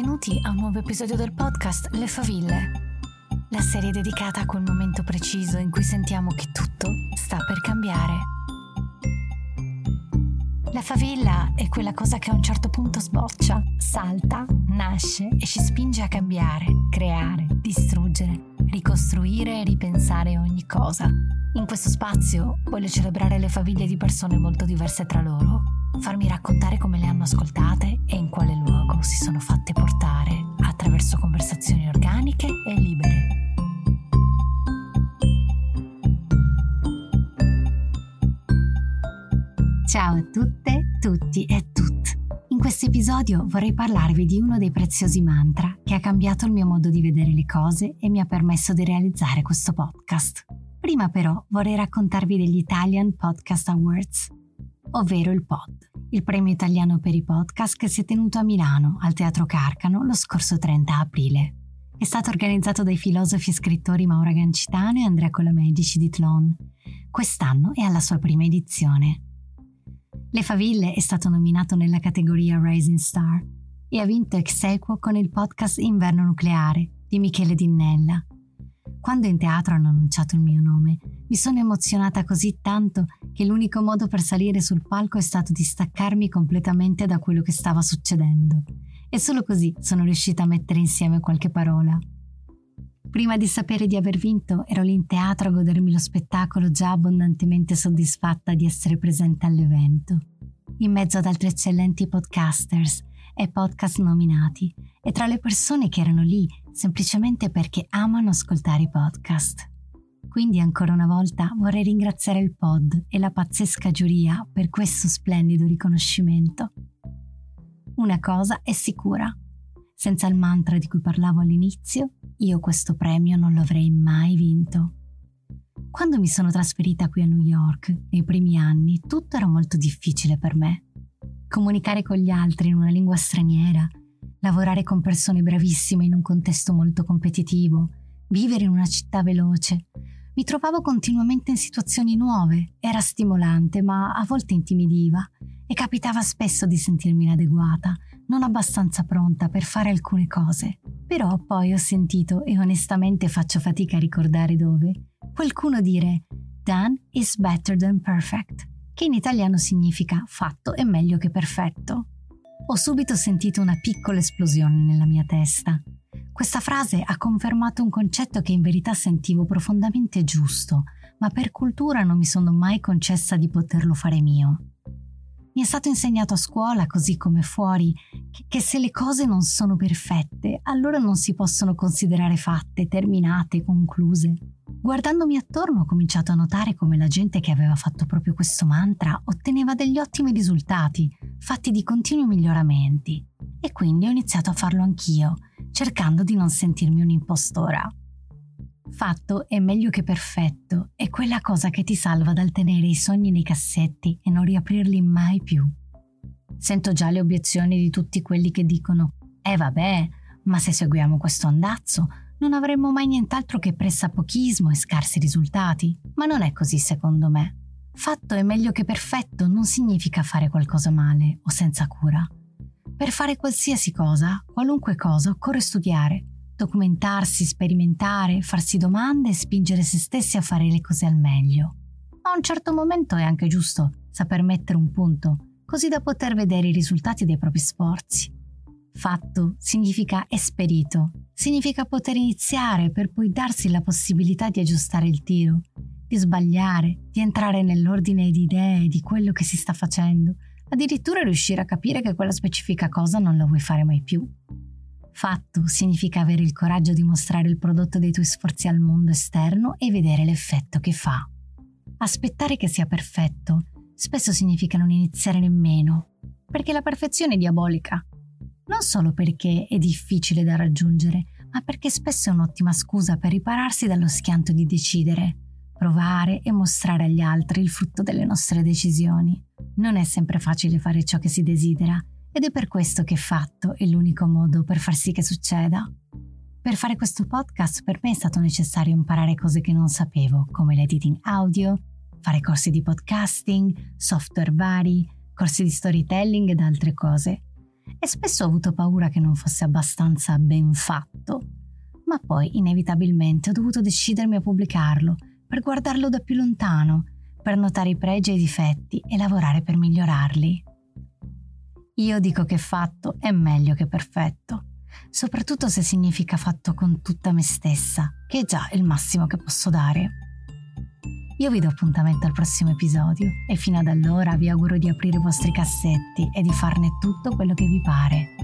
benvenuti a un nuovo episodio del podcast Le Faville, la serie dedicata a quel momento preciso in cui sentiamo che tutto sta per cambiare. La favilla è quella cosa che a un certo punto sboccia, salta, nasce e ci spinge a cambiare, creare, distruggere, ricostruire e ripensare ogni cosa. In questo spazio voglio celebrare le faville di persone molto diverse tra loro, farmi raccontare come le hanno ascoltate e in quale luogo si sono fatte portare attraverso conversazioni organiche e libere. Ciao a tutte, tutti e tutte. In questo episodio vorrei parlarvi di uno dei preziosi mantra che ha cambiato il mio modo di vedere le cose e mi ha permesso di realizzare questo podcast. Prima però vorrei raccontarvi degli Italian Podcast Awards, ovvero il POD il premio italiano per i podcast che si è tenuto a Milano, al Teatro Carcano, lo scorso 30 aprile. È stato organizzato dai filosofi e scrittori Maura Gancitano e Andrea Colamedici di Tlon. Quest'anno è alla sua prima edizione. Le Faville è stato nominato nella categoria Rising Star e ha vinto ex equo con il podcast Inverno Nucleare di Michele Dinnella, quando in teatro hanno annunciato il mio nome, mi sono emozionata così tanto che l'unico modo per salire sul palco è stato di staccarmi completamente da quello che stava succedendo. E solo così sono riuscita a mettere insieme qualche parola. Prima di sapere di aver vinto, ero lì in teatro a godermi lo spettacolo già abbondantemente soddisfatta di essere presente all'evento. In mezzo ad altri eccellenti podcasters e podcast nominati e tra le persone che erano lì semplicemente perché amano ascoltare i podcast. Quindi ancora una volta vorrei ringraziare il pod e la pazzesca giuria per questo splendido riconoscimento. Una cosa è sicura, senza il mantra di cui parlavo all'inizio, io questo premio non lo avrei mai vinto. Quando mi sono trasferita qui a New York, nei primi anni, tutto era molto difficile per me. Comunicare con gli altri in una lingua straniera, lavorare con persone bravissime in un contesto molto competitivo, vivere in una città veloce. Mi trovavo continuamente in situazioni nuove, era stimolante, ma a volte intimidiva e capitava spesso di sentirmi inadeguata, non abbastanza pronta per fare alcune cose. Però poi ho sentito, e onestamente faccio fatica a ricordare dove, qualcuno dire Done is better than perfect, che in italiano significa fatto è meglio che perfetto ho subito sentito una piccola esplosione nella mia testa. Questa frase ha confermato un concetto che in verità sentivo profondamente giusto, ma per cultura non mi sono mai concessa di poterlo fare mio. Mi è stato insegnato a scuola, così come fuori, che, se le cose non sono perfette, allora non si possono considerare fatte, terminate, concluse. Guardandomi attorno ho cominciato a notare come la gente che aveva fatto proprio questo mantra otteneva degli ottimi risultati, fatti di continui miglioramenti. E quindi ho iniziato a farlo anch'io, cercando di non sentirmi un'impostora. Fatto è meglio che perfetto, è quella cosa che ti salva dal tenere i sogni nei cassetti e non riaprirli mai più. Sento già le obiezioni di tutti quelli che dicono: Eh vabbè, ma se seguiamo questo andazzo non avremmo mai nient'altro che pressapochismo e scarsi risultati. Ma non è così secondo me. Fatto è meglio che perfetto non significa fare qualcosa male o senza cura. Per fare qualsiasi cosa, qualunque cosa, occorre studiare, documentarsi, sperimentare, farsi domande e spingere se stessi a fare le cose al meglio. A un certo momento è anche giusto saper mettere un punto, così da poter vedere i risultati dei propri sforzi. Fatto significa esperito, significa poter iniziare per poi darsi la possibilità di aggiustare il tiro, di sbagliare, di entrare nell'ordine di idee di quello che si sta facendo, addirittura riuscire a capire che quella specifica cosa non la vuoi fare mai più. Fatto significa avere il coraggio di mostrare il prodotto dei tuoi sforzi al mondo esterno e vedere l'effetto che fa. Aspettare che sia perfetto spesso significa non iniziare nemmeno, perché la perfezione è diabolica. Non solo perché è difficile da raggiungere, ma perché spesso è un'ottima scusa per ripararsi dallo schianto di decidere, provare e mostrare agli altri il frutto delle nostre decisioni. Non è sempre facile fare ciò che si desidera, ed è per questo che fatto è l'unico modo per far sì che succeda. Per fare questo podcast per me è stato necessario imparare cose che non sapevo, come l'editing audio, fare corsi di podcasting, software vari, corsi di storytelling ed altre cose. e spesso ho avuto paura che non fosse abbastanza ben fatto. Ma poi, inevitabilmente, ho dovuto decidermi a pubblicarlo per guardarlo da più lontano, per notare i pregi e i difetti e lavorare per migliorarli. Io dico che fatto è meglio che perfetto, soprattutto se significa fatto con tutta me stessa, che è già il massimo che posso dare. Io vi do appuntamento al prossimo episodio e fino ad allora vi auguro di aprire i vostri cassetti e di farne tutto quello che vi pare